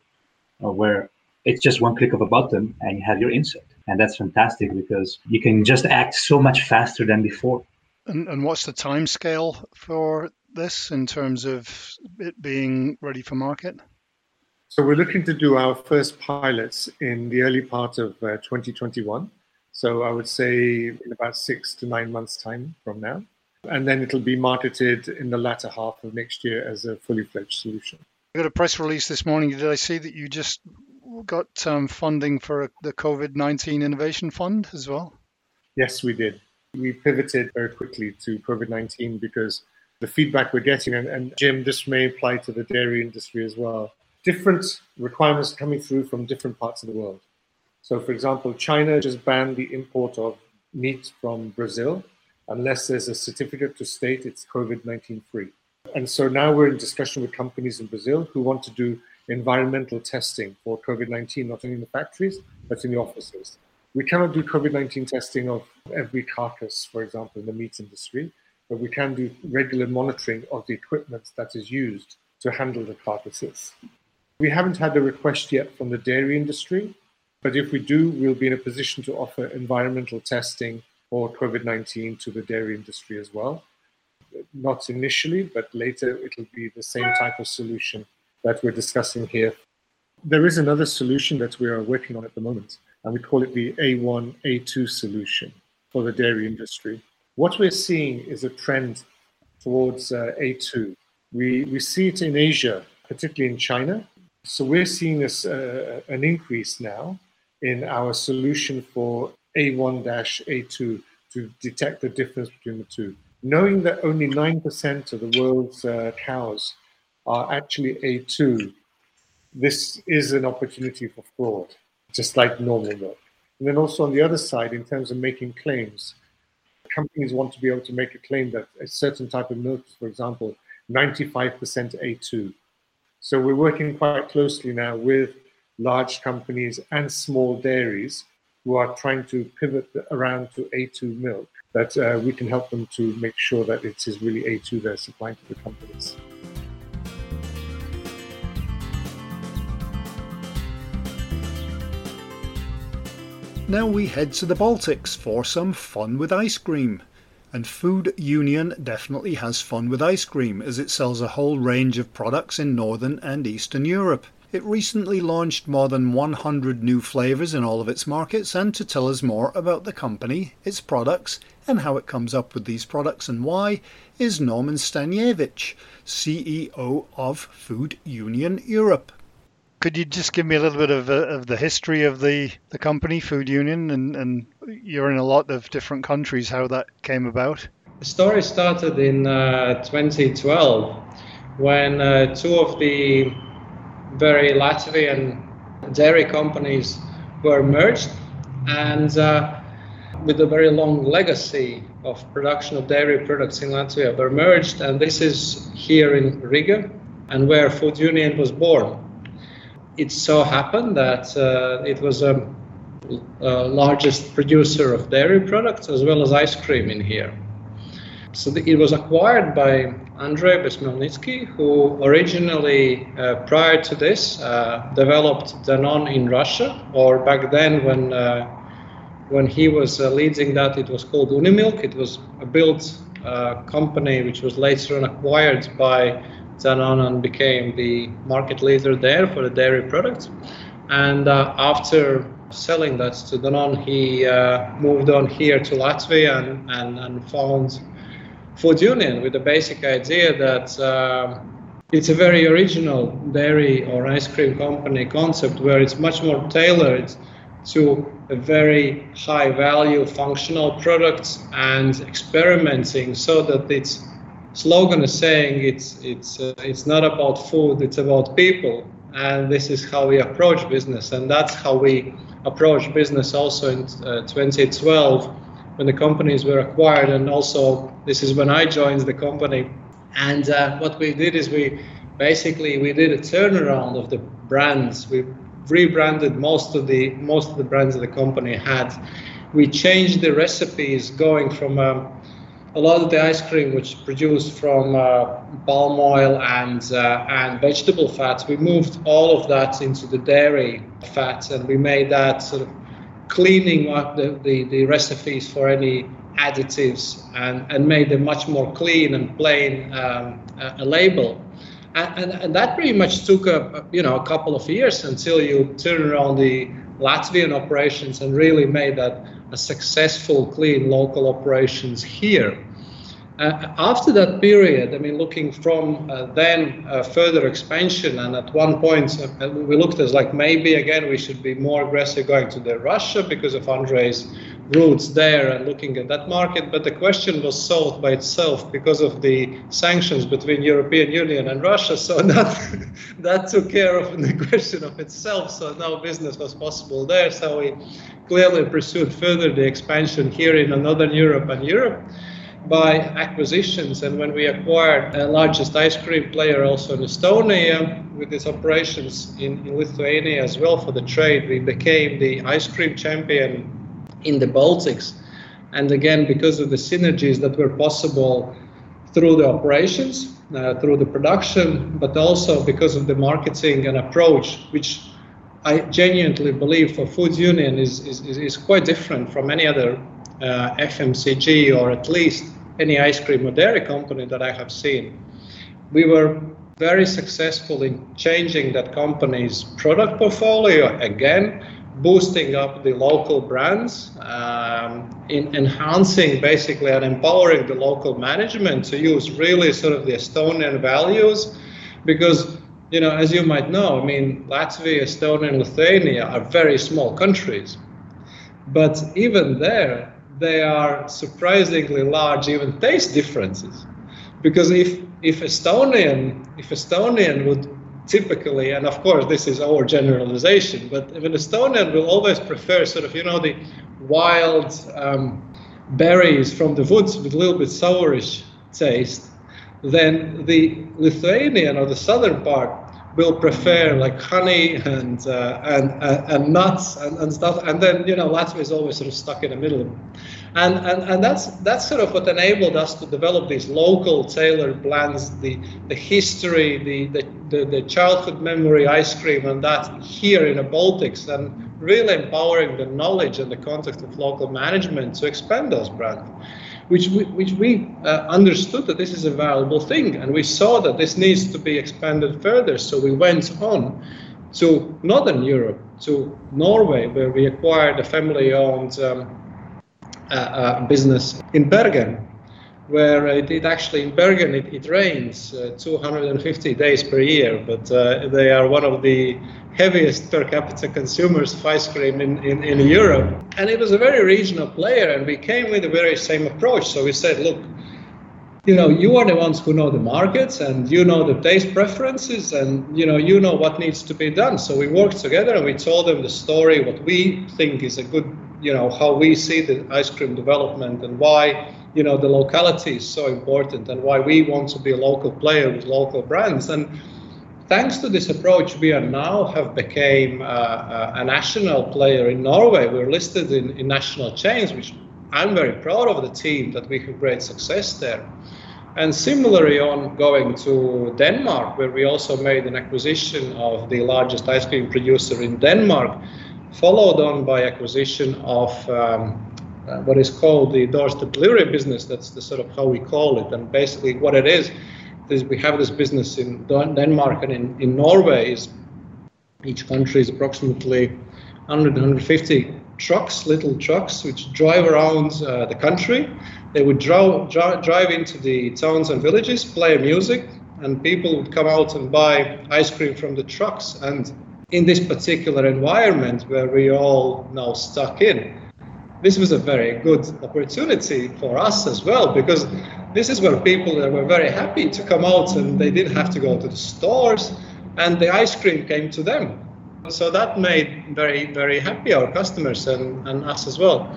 uh, where it's just one click of a button and you have your insight. And that's fantastic because you can just act so much faster than before. And, and what's the time scale for this in terms of it being ready for market? So we're looking to do our first pilots in the early part of uh, 2021. So I would say in about six to nine months' time from now. And then it'll be marketed in the latter half of next year as a fully fledged solution. I got a press release this morning. Did I see that you just got um, funding for the COVID 19 Innovation Fund as well? Yes, we did we pivoted very quickly to COVID 19 because the feedback we're getting, and, and, Jim, this may apply to the dairy industry as well, different requirements coming through from different parts of the world. So, for example, China just banned the import of meat from Brazil unless there's a certificate to state it's COVID 19 free. And so now we're in discussion with companies in Brazil who want to do environmental testing for COVID 19, not only in the factories, but in the offices. We cannot do COVID 19 testing of every carcass, for example, in the meat industry, but we can do regular monitoring of the equipment that is used to handle the carcasses. We haven't had a request yet from the dairy industry, but if we do, we'll be in a position to offer environmental testing for COVID 19 to the dairy industry as well. Not initially, but later it'll be the same type of solution that we're discussing here. There is another solution that we are working on at the moment and we call it the A1, A2 solution for the dairy industry. What we're seeing is a trend towards uh, A2. We, we see it in Asia, particularly in China. So we're seeing this, uh, an increase now in our solution for A1 A2 to detect the difference between the two. Knowing that only 9% of the world's uh, cows are actually A2, this is an opportunity for fraud just like normal milk. And then also on the other side, in terms of making claims, companies want to be able to make a claim that a certain type of milk, for example, 95% A2. So we're working quite closely now with large companies and small dairies who are trying to pivot around to A2 milk. that uh, we can help them to make sure that it is really A2 they're supplying to the companies. Now we head to the Baltics for some fun with ice cream. And Food Union definitely has fun with ice cream as it sells a whole range of products in Northern and Eastern Europe. It recently launched more than 100 new flavours in all of its markets, and to tell us more about the company, its products, and how it comes up with these products and why, is Norman Staniewicz, CEO of Food Union Europe. Could you just give me a little bit of, uh, of the history of the, the company, Food Union, and, and you're in a lot of different countries, how that came about? The story started in uh, 2012 when uh, two of the very Latvian dairy companies were merged and uh, with a very long legacy of production of dairy products in Latvia were merged and this is here in Riga and where Food Union was born. It so happened that uh, it was a, a largest producer of dairy products as well as ice cream in here. So the, it was acquired by Andrei Beskhmelnitsky, who originally, uh, prior to this, uh, developed Danone in Russia, or back then when uh, when he was uh, leading that, it was called Unimilk. It was a built uh, company which was later on acquired by Danone became the market leader there for the dairy products. And uh, after selling that to Danone, he moved on here to Latvia and, and, and found Food Union with the basic idea that uh, it's a very original dairy or ice cream company concept where it's much more tailored to a very high value functional products and experimenting so that its slogan is saying it's it's uh, it's not about food it's about people and this is how we approach business and that's how we approach business also in uh, 2012 when the companies were acquired, and also this is when I joined the company. And uh, what we did is we basically we did a turnaround of the brands. We rebranded most of the most of the brands that the company had. We changed the recipes, going from um, a lot of the ice cream which produced from uh, palm oil and uh, and vegetable fats. We moved all of that into the dairy fats, and we made that sort of cleaning up the, the, the recipes for any additives and, and made them much more clean and plain um, a, label. And, and, and, that pretty much took a, you know a couple of years until you turn around the Latvian operations and really made that a successful, clean local operations here. Uh, after that period, I mean, looking from uh, then uh, further expansion, and at one point uh, we looked as like maybe again we should be more aggressive going to the Russia because of Andrei's roots there and looking at that market. But the question was solved by itself because of the sanctions between European Union and Russia. So that that took care of the question of itself. So now business was possible there. So we clearly pursued further the expansion here in Northern Europe and Europe by acquisitions. And when we acquired the largest ice cream player also in Estonia, with its operations in, in, Lithuania as well for the trade, we became the ice cream champion in the Baltics. And again, because of the synergies that were possible through the operations, uh, through the production, but also because of the marketing and approach, which I genuinely believe for Food Union is, is, is quite different from any other uh, FMCG or at least any ice cream or dairy company that I have seen. We were very successful in changing that company's product portfolio again, boosting up the local brands, um, in enhancing basically and empowering the local management to use really sort of the Estonian values, because you know, as you might know, I mean, Latvia, Estonia, and Lithuania are very small countries, but even there, they are surprisingly large, even taste differences. Because if if Estonian if Estonian would typically, and of course this is our generalization, but if an Estonian will always prefer sort of you know the wild um, berries from the woods with a little bit sourish taste, then the Lithuanian or the southern part will prefer like honey and uh, and, uh, and nuts and, and stuff. And then you know Latvia is always sort of stuck in the middle. And, and and that's that's sort of what enabled us to develop these local tailored blends the the history the the, the, the childhood memory ice cream and that here in the Baltics and really empowering the knowledge and the context of local management to expand those brands which we, which we uh, understood that this is a valuable thing, and we saw that this needs to be expanded further. So we went on to Northern Europe, to Norway, where we acquired a family-owned um, uh, uh, business in Bergen, where it, it, actually in Bergen it, it rains uh, 250 days per year, but uh, they are one of the heaviest per capita consumers of ice cream in, in, in Europe. And it was a very regional player, and we came with the very same approach. So we said, look, you know, you are the ones who know the markets and you know the taste preferences and you know you know what needs to be done. So we worked together and we told them the story, what we think is a good, you know, how we see the ice cream development and why you know the locality is so important and why we want to be a local player with local brands and thanks to this approach, we are now have became uh, uh, a national player in Norway. We're listed in, in national chains, which I'm very proud of the team that we have great success there. And similarly, on going to Denmark, where we also made an acquisition of the largest ice cream producer in Denmark, followed on by acquisition of um, uh, what is called the doorstep delivery business. That's the sort of how we call it. And basically, what it is, this, we have this business in Denmark and in, in Norway. Is each country is approximately 100 150 trucks, little trucks, which drive around uh, the country. They would drive, drive into the towns and villages, play music, and people would come out and buy ice cream from the trucks. And in this particular environment where we are all now stuck in, this was a very good opportunity for us as well because this is where people were very happy to come out and they didn't have to go to the stores and the ice cream came to them. So that made very very happy our customers and, and us as well.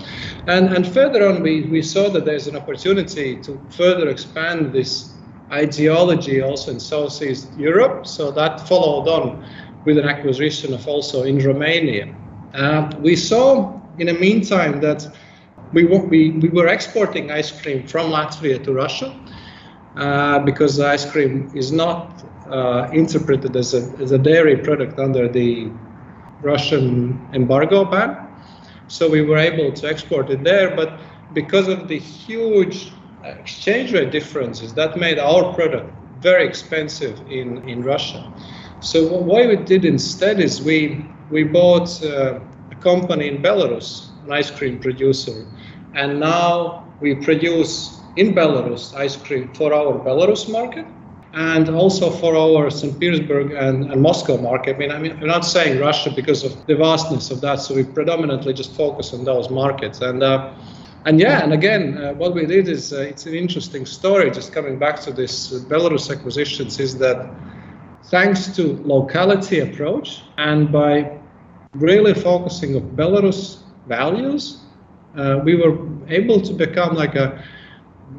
And and further on we, we saw that there's an opportunity to further expand this ideology also in southeast europe. So that followed on with an acquisition of also in romania. Uh, we saw in the meantime that we, we, we were exporting ice cream from Latvia to Russia uh, because ice cream is not uh, interpreted as a, as a dairy product under the Russian embargo ban. So we were able to export it there, but because of the huge exchange rate differences, that made our product very expensive in, in Russia. So what we did instead is we, we bought uh, company in Belarus, an ice cream producer. And now we produce in Belarus ice cream for our Belarus market and also for our St. Petersburg and, and, Moscow market. I mean, I mean, I'm not saying Russia because of the vastness of that, so we predominantly just focus on those markets. And uh, and yeah, and again, uh, what we did is uh, it's an interesting story. Just coming back to this Belarus acquisitions, is that thanks to locality approach and by really focusing on Belarus values, uh, we were able to become like a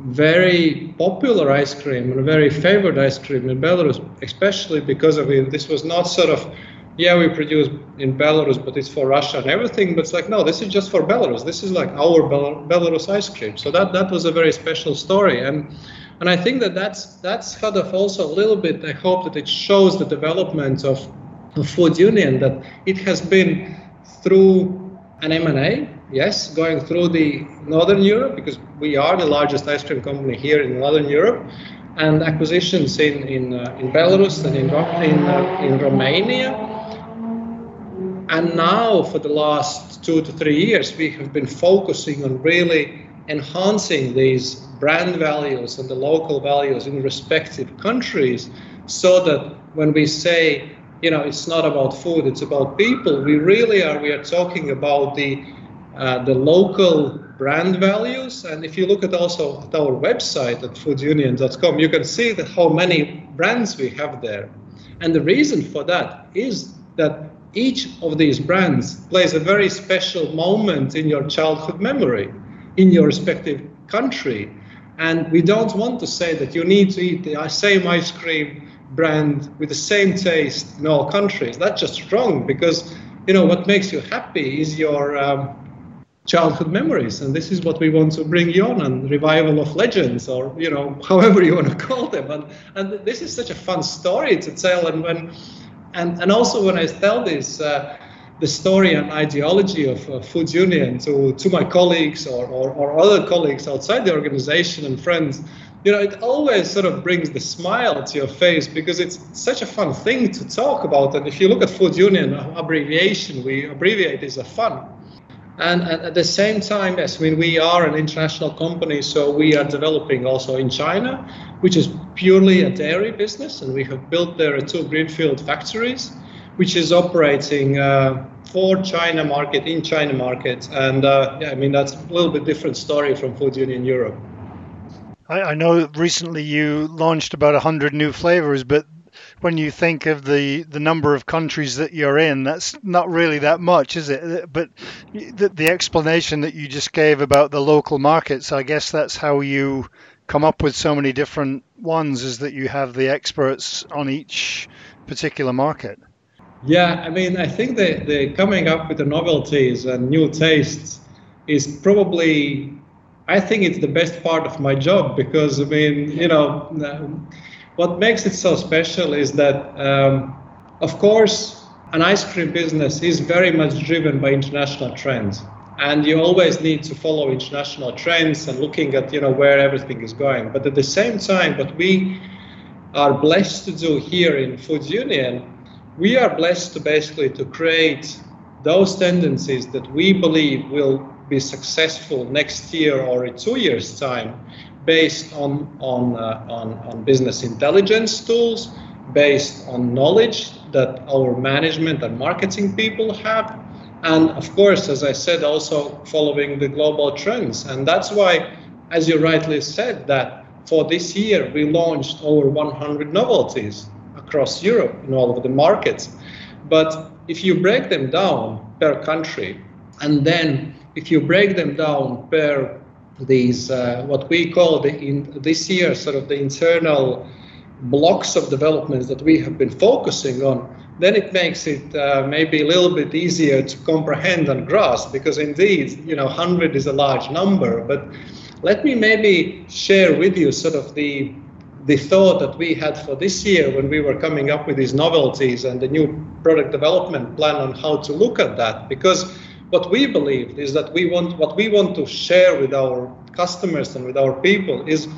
very popular ice cream and a very favored ice cream in Belarus, especially because of it. This was not sort of, yeah, we produce in Belarus, but it's for Russia and everything. But it's like, no, this is just for Belarus. This is like our Bel- Belarus ice cream. So that that was a very special story, and and I think that that's that's kind of also a little bit. I hope that it shows the development of the food union that it has been through an M&A, yes, going through the Northern Europe because we are the largest ice cream company here in Northern Europe, and acquisitions in in, uh, in Belarus and in in, uh, in Romania. And now, for the last two to three years, we have been focusing on really enhancing these brand values and the local values in respective countries so that when we say you know it's not about food it's about people we really are we are talking about the uh, the local brand values. And if you look at also at our website at foodunion.com you can see that how many brands we have there. And the reason for that is that each of these brands plays a very special moment in your childhood memory in your respective country. And we don't want to say that you need to eat the same ice cream brand with the same taste in all countries. That's just wrong because you know what makes you happy is your um, childhood memories, and this is what we want to bring you on and revival of legends, or you know however you want to call them. And and this is such a fun story to tell. And when and and also when I tell this. Uh, the story and ideology of uh, Food Union to, to my colleagues or, or, or other colleagues outside the organization and friends, you know, it always sort of brings the smile to your face because it's such a fun thing to talk about. And if you look at Food Union, abbreviation, we abbreviate is a fun. And, at the same time, yes, I mean, we are an international company, so we are developing also in China, which is purely a dairy business, and we have built there two greenfield factories, which is operating uh, for China market in China market, and uh, yeah, I mean that's a little bit different story from Food Union Europe. I, I know recently you launched about 100 new flavors, but when you think of the, the number of countries that you're in, that's not really that much, is it? But the, the explanation that you just gave about the local markets, I guess that's how you come up with so many different ones, is that you have the experts on each particular market. Yeah, I mean, I think the, the coming up with the novelties and new tastes is probably I think it's the best part of my job because I mean, you know, what makes it so special is that, um, of course, an ice cream business is very much driven by international trends, and you always need to follow international trends and looking at you know where everything is going. But at the same time, what we are blessed to do here in Food Union, we are blessed to basically to create those tendencies that we believe will be successful next year or in two years' time based on, on, uh, on, on business intelligence tools, based on knowledge that our management and marketing people have. And of course, as I said, also following the global trends. And that's why, as you rightly said, that for this year we launched over 100 novelties across Europe in all of the markets. But if you break them down per country and then if you break them down per these uh, what we call the in this year sort of the internal blocks of developments that we have been focusing on then it makes it uh, maybe a little bit easier to comprehend and grasp because indeed you know 100 is a large number. But let me maybe share with you sort of the the thought that we had for this year when we were coming up with these novelties and the new product development plan on how to look at that. Because what we believe is that we want what we want to share with our customers and with our people is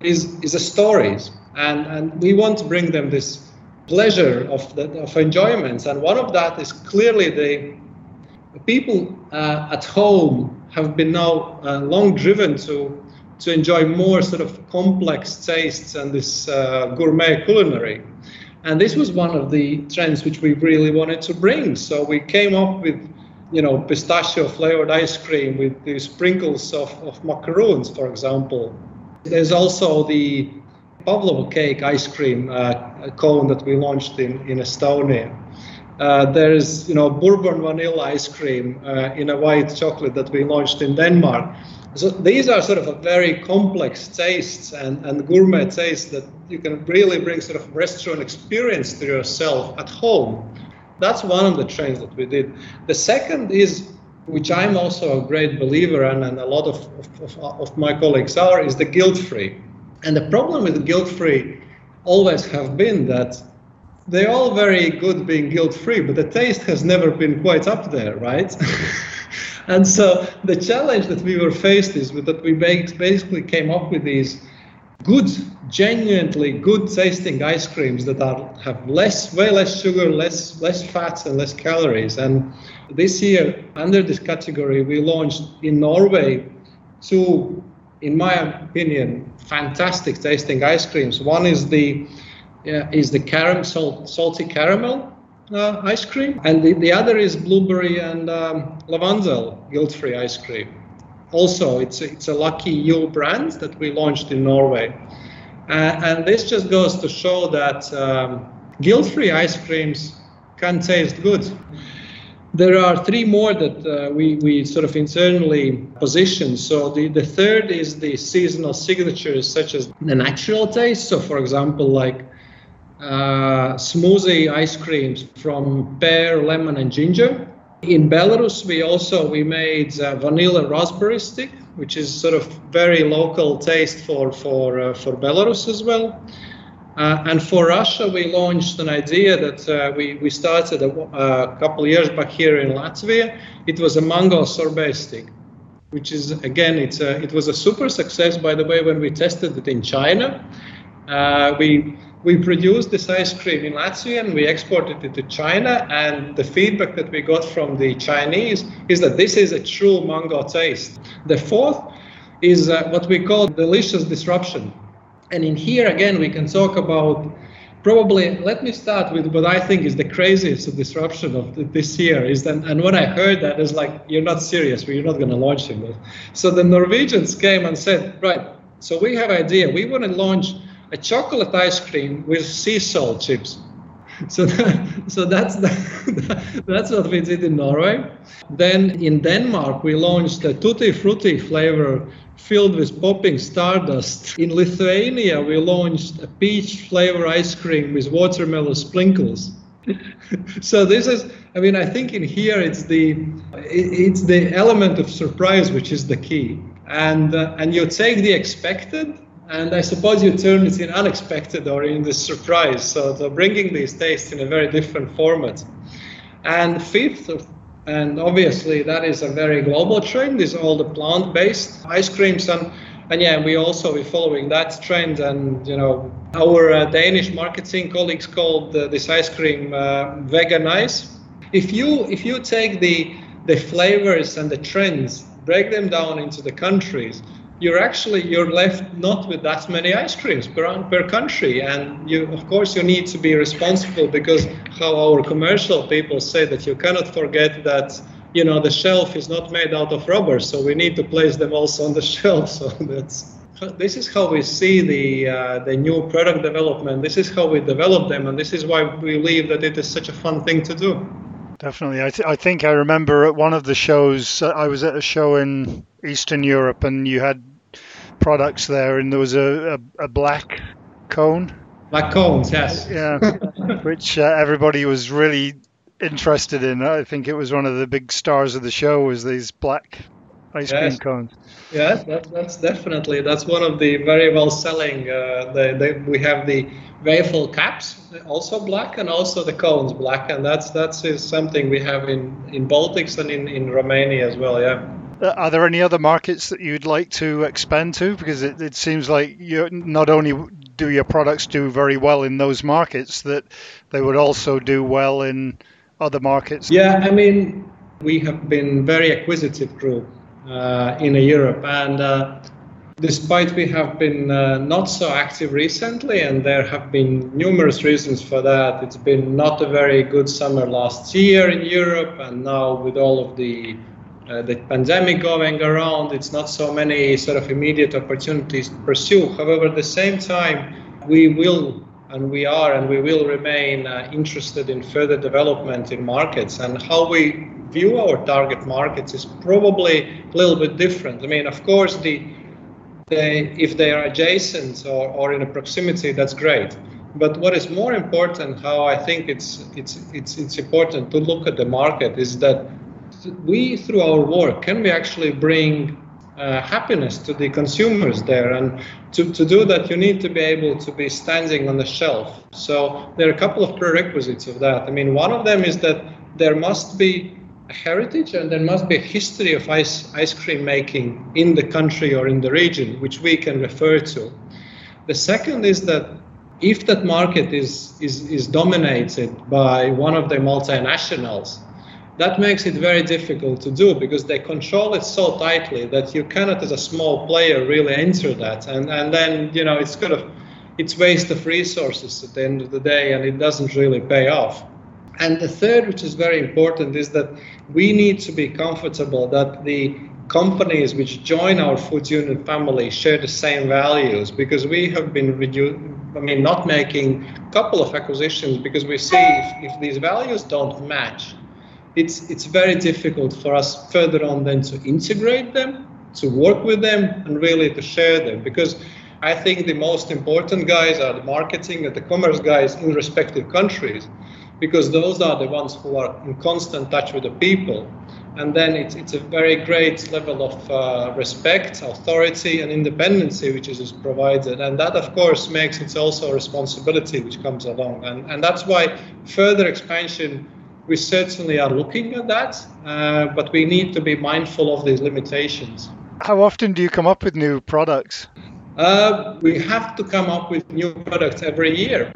is is the stories. And and we want to bring them this pleasure of the, of enjoyments and one of that is clearly the people uh, at home have been now uh, long driven to to enjoy more sort of complex tastes and this uh, gourmet culinary. And this was one of the trends which we really wanted to bring. So we came up with you know, pistachio flavored ice cream with the sprinkles of, of macaroons, for example. There's also the Pavlova cake ice cream uh, cone that we launched in, in Estonia. Uh, there's, you know, bourbon vanilla ice cream uh, in a white chocolate that we launched in Denmark. So these are sort of a very complex tastes and, and gourmet tastes that you can really bring sort of restaurant experience to yourself at home that's one of the trains that we did. The second is, which I'm also a great believer in, and a lot of, of, of my colleagues are, is the guilt-free. And the problem with guilt-free always have been that they're all very good being guilt-free, but the taste has never been quite up there, right? and so the challenge that we were faced is that we basically came up with these good, genuinely good tasting ice creams that are have less, way less sugar, less less fats, and less calories. And this year, under this category, we launched in Norway two, in my opinion, fantastic tasting ice creams. One is the uh, is the caram, salt, salty caramel uh, ice cream, and the, the other is blueberry and um, guilt-free ice cream also it's a, it's a lucky you brand that we launched in Norway. Uh, and this just goes to show that um, guilt-free ice creams can taste good. There are three more that uh, we, we sort of internally position. So the, the third is the seasonal signatures such as the natural taste. So for example, like uh, smoothie ice creams from pear, lemon, and ginger. In Belarus, we also we made uh, vanilla raspberry stick, which is sort of very local taste for for uh, for Belarus as well. Uh, and for Russia, we launched an idea that uh, we, we started a, a couple years back here in Latvia. It was a mango sorbet stick, which is again, it's a, it was a super success. By the way, when we tested it in China, uh, we we produced this ice cream in Latvia and we exported it to China. And the feedback that we got from the Chinese is that this is a true mango taste. The fourth is uh, what we call delicious disruption. And in here again, we can talk about probably let me start with what I think is the craziest disruption of this year is that and when I heard that it's like you're not serious, you're not going to launch it. So the Norwegians came and said, right, so we have an idea, we want to launch a chocolate ice cream with sea salt chips. So, that, so that's the, that's what we did in Norway. Then in Denmark, we launched a tutti frutti flavor filled with popping stardust. In Lithuania, we launched a peach flavor ice cream with watermelon sprinkles. so this is i mean i think in here it's the it's the element of surprise which is the key and uh, and you take the expected and I suppose you turn it in unexpected or in the surprise. So, so bringing these tastes in a very different format. And fifth, and obviously that is a very global trend, is all the plant-based ice creams. And, and yeah, we also be following that trend. And you know, our uh, Danish marketing colleagues called uh, this ice cream uh, vegan ice. If you if you take the the flavors and the trends, break them down into the countries, you're actually you're left not with that many ice creams per, per country. And you of course you need to be responsible because how our commercial people say that you cannot forget that you know the shelf is not made out of rubber. So we need to place them also on the shelf. So that's this is how we see the uh, the new product development. This is how we develop them. And this is why we believe that it is such a fun thing to do. Definitely. I, th- I think I remember at one of the shows, uh, I was at a show in Eastern Europe, and you had products there, and there was a, a, a black cone. Black cones, yes. Yeah, which uh, everybody was really interested in. I think it was one of the big stars of the show was these black ice yes. cream cones. Yes, that, that's definitely that's one of the very well selling. Uh, the, the, we have the waffle caps, also black, and also the cones black, and that's that's is something we have in in Baltics and in in Romania as well. Yeah. Uh, are there any other markets that you'd like to expand to? Because it, it seems like you not only do your products do very well in those markets, that they would also do well in other markets. Yeah, I mean, we have been very acquisitive group uh, in Europe, and uh, despite we have been uh, not so active recently, and there have been numerous reasons for that. It's been not a very good summer last year in Europe, and now with all of the uh, the pandemic going around, it's not so many sort of immediate opportunities to pursue. However, at the same time, we will and we are and we will remain uh, interested in further development in markets and how we view our target markets is probably a little bit different. I mean, of course, the, the if they are adjacent or, or in a proximity, that's great. But what is more important, how I think it's it's it's it's important to look at the market is that we, through our work, can we actually bring uh, happiness to the consumers there? And to, to do that, you need to be able to be standing on the shelf. So there are a couple of prerequisites of that. I mean, one of them is that there must be a heritage and there must be a history of ice, ice cream making in the country or in the region, which we can refer to. The second is that if that market is, is, is dominated by one of the multinationals, that makes it very difficult to do because they control it so tightly that you cannot as a small player really enter that. And and then you know it's kind of it's waste of resources at the end of the day and it doesn't really pay off. And the third which is very important is that we need to be comfortable that the companies which join our Food Union family share the same values because we have been redu- I mean not making a couple of acquisitions because we see if, if these values don't match it's it's very difficult for us further on then to integrate them, to work with them, and really to share them because I think the most important guys are the marketing and the commerce guys in respective countries, because those are the ones who are in constant touch with the people. And then it's, it's a very great level of uh, respect, authority, and independency which is provided. And that, of course, makes it also a responsibility which comes along. And, and that's why further expansion, we certainly are looking at that, uh, but we need to be mindful of these limitations. How often do you come up with new products? Uh, we have to come up with new products every year.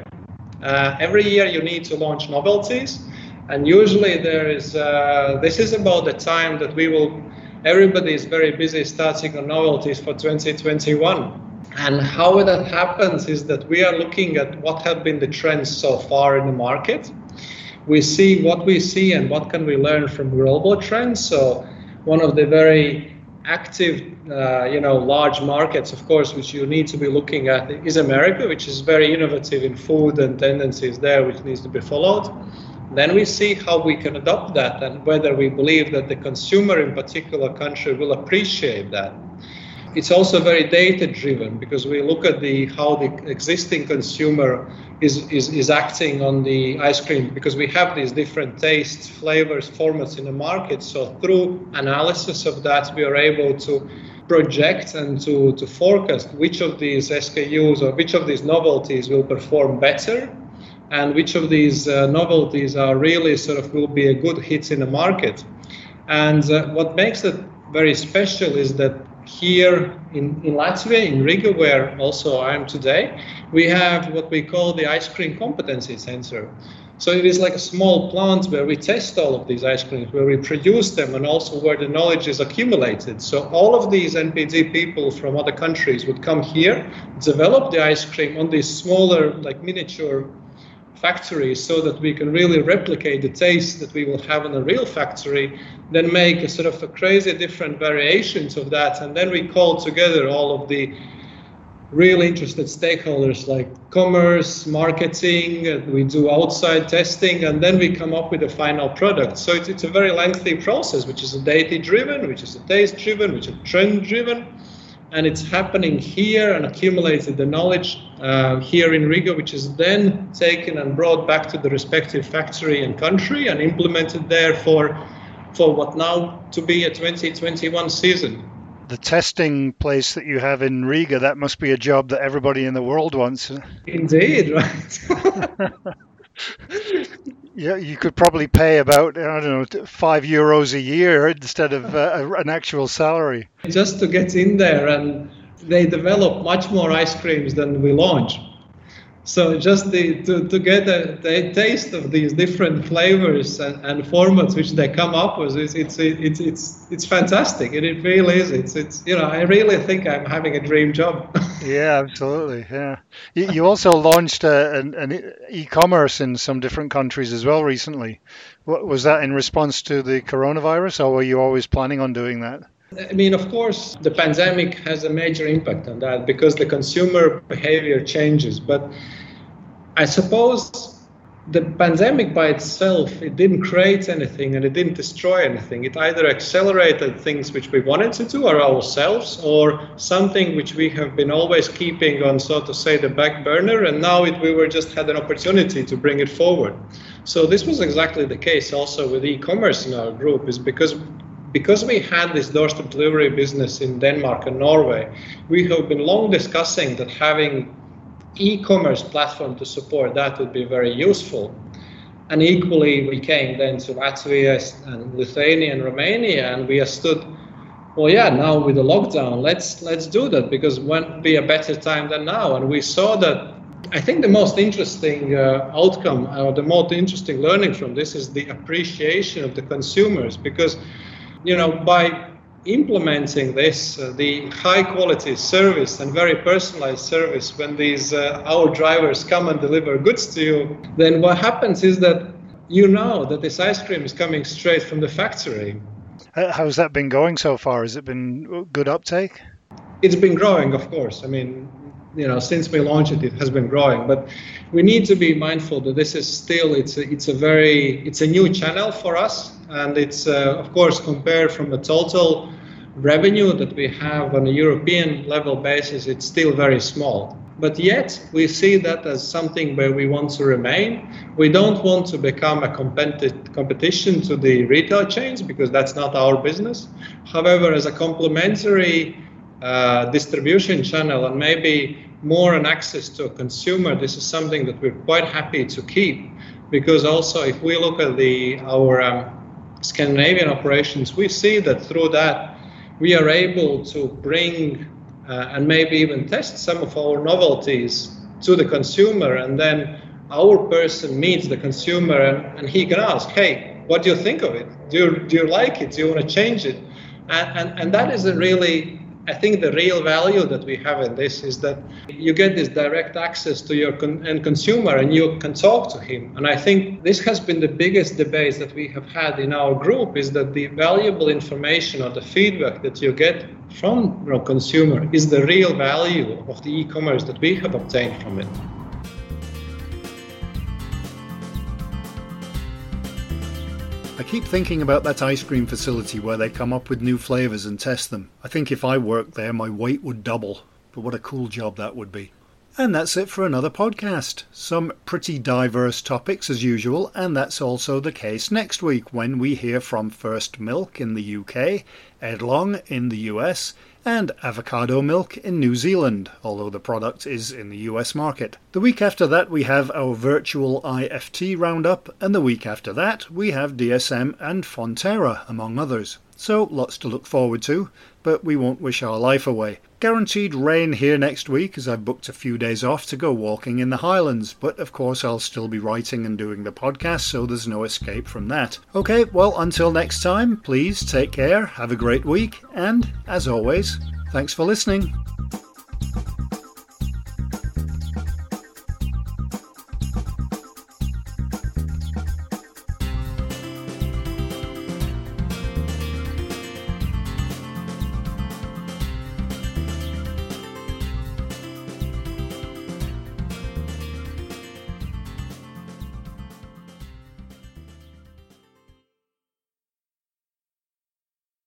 Uh, every year you need to launch novelties, and usually there is. Uh, this is about the time that we will. Everybody is very busy starting on novelties for 2021. And how that happens is that we are looking at what have been the trends so far in the market. We see what we see and what can we learn from global trends. So one of the very active, uh, you know, large markets, of course, which you need to be looking at is America, which is very innovative in food and tendencies there, which needs to be followed. Then we see how we can adopt that and whether we believe that the consumer in particular country will appreciate that. It's also very data driven because we look at the how the existing consumer is, is, is acting on the ice cream because we have these different tastes, flavors, formats in the market. So through analysis of that, we are able to project and to, to forecast which of these SKUs or which of these novelties will perform better and which of these uh, novelties are really sort of will be a good hit in the market. And uh, what makes it very special is that here in, in Latvia, in Riga, where also I am today, we have what we call the ice cream competency center. So it is like a small plant where we test all of these ice creams, where we produce them, and also where the knowledge is accumulated. So all of these NPD people from other countries would come here, develop the ice cream on these smaller, like miniature factories so that we can really replicate the taste that we will have in a real factory, then make a sort of a crazy different variations of that, and then we call together all of the really interested stakeholders like commerce, marketing, we do outside testing, and then we come up with a final product. So it's, it's a very lengthy process, which is a data driven, which is a taste driven, which is trend driven and it's happening here and accumulated the knowledge uh, here in Riga, which is then taken and brought back to the respective factory and country and implemented there for for what now to be a 2021 season. The testing place that you have in Riga, that must be a job that everybody in the world wants. Indeed, right. Yeah, you could probably pay about I don't know five euros a year instead of uh, an actual salary. Just to get in there, and they develop much more ice creams than we launch. So just the, to, to get a, a taste of these different flavors and, and formats which they come up with, it's it's it's it's, it's fantastic. And it really is. It's it's you know I really think I'm having a dream job. yeah, absolutely. Yeah. You, you also launched a, an, an e-commerce in some different countries as well recently. What, was that in response to the coronavirus, or were you always planning on doing that? I mean, of course, the pandemic has a major impact on that because the consumer behavior changes. But I suppose the pandemic by itself, it didn't create anything and it didn't destroy anything. It either accelerated things which we wanted to do ourselves or something which we have been always keeping on, so to say, the back burner. And now it, we were just had an opportunity to bring it forward. So this was exactly the case also with e-commerce in our group is because because we had this doorstep delivery business in Denmark and Norway, we have been long discussing that having e-commerce platform to support that would be very useful. And equally, we came then to Latvia and Lithuania and Romania, and we understood, well, yeah, now with the lockdown, let's let's do that because when be a better time than now. And we saw that. I think the most interesting uh, outcome or the most interesting learning from this is the appreciation of the consumers because you know, by implementing this, uh, the high quality service and very personalized service, when these uh, our drivers come and deliver goods to you, then what happens is that you know that this ice cream is coming straight from the factory. How's that been going so far? Has it been good uptake? It's been growing, of course. I mean, you know, since we launched it, it has been growing. But we need to be mindful that this is still it's a, it's a very it's a new channel for us and it's uh, of course compared from the total revenue that we have on a European level basis, it's still very small. But yet, we see that as something where we want to remain. We don't want to become a competi- competition to the retail chains because that's not our business. However, as a complementary uh, distribution channel and maybe more an access to a consumer, this is something that we're quite happy to keep. Because also, if we look at the our um, Scandinavian operations, we see that through that we are able to bring uh, and maybe even test some of our novelties to the consumer and then our person meets the consumer and, and he can ask hey what do you think of it? Do you, do you like it? Do you want to change it? And, and, and that is a really I think the real value that we have in this is that you get this direct access to your con- end consumer and you can talk to him. And I think this has been the biggest debate that we have had in our group is that the valuable information or the feedback that you get from your consumer is the real value of the e-commerce that we have obtained from it. I keep thinking about that ice cream facility where they come up with new flavours and test them. I think if I worked there, my weight would double. But what a cool job that would be. And that's it for another podcast. Some pretty diverse topics as usual, and that's also the case next week when we hear from First Milk in the UK, Edlong in the US, and avocado milk in New Zealand, although the product is in the US market. The week after that, we have our virtual IFT roundup, and the week after that, we have DSM and Fonterra, among others. So, lots to look forward to, but we won't wish our life away. Guaranteed rain here next week as I've booked a few days off to go walking in the Highlands, but of course I'll still be writing and doing the podcast, so there's no escape from that. Okay, well, until next time, please take care, have a great week, and as always, thanks for listening.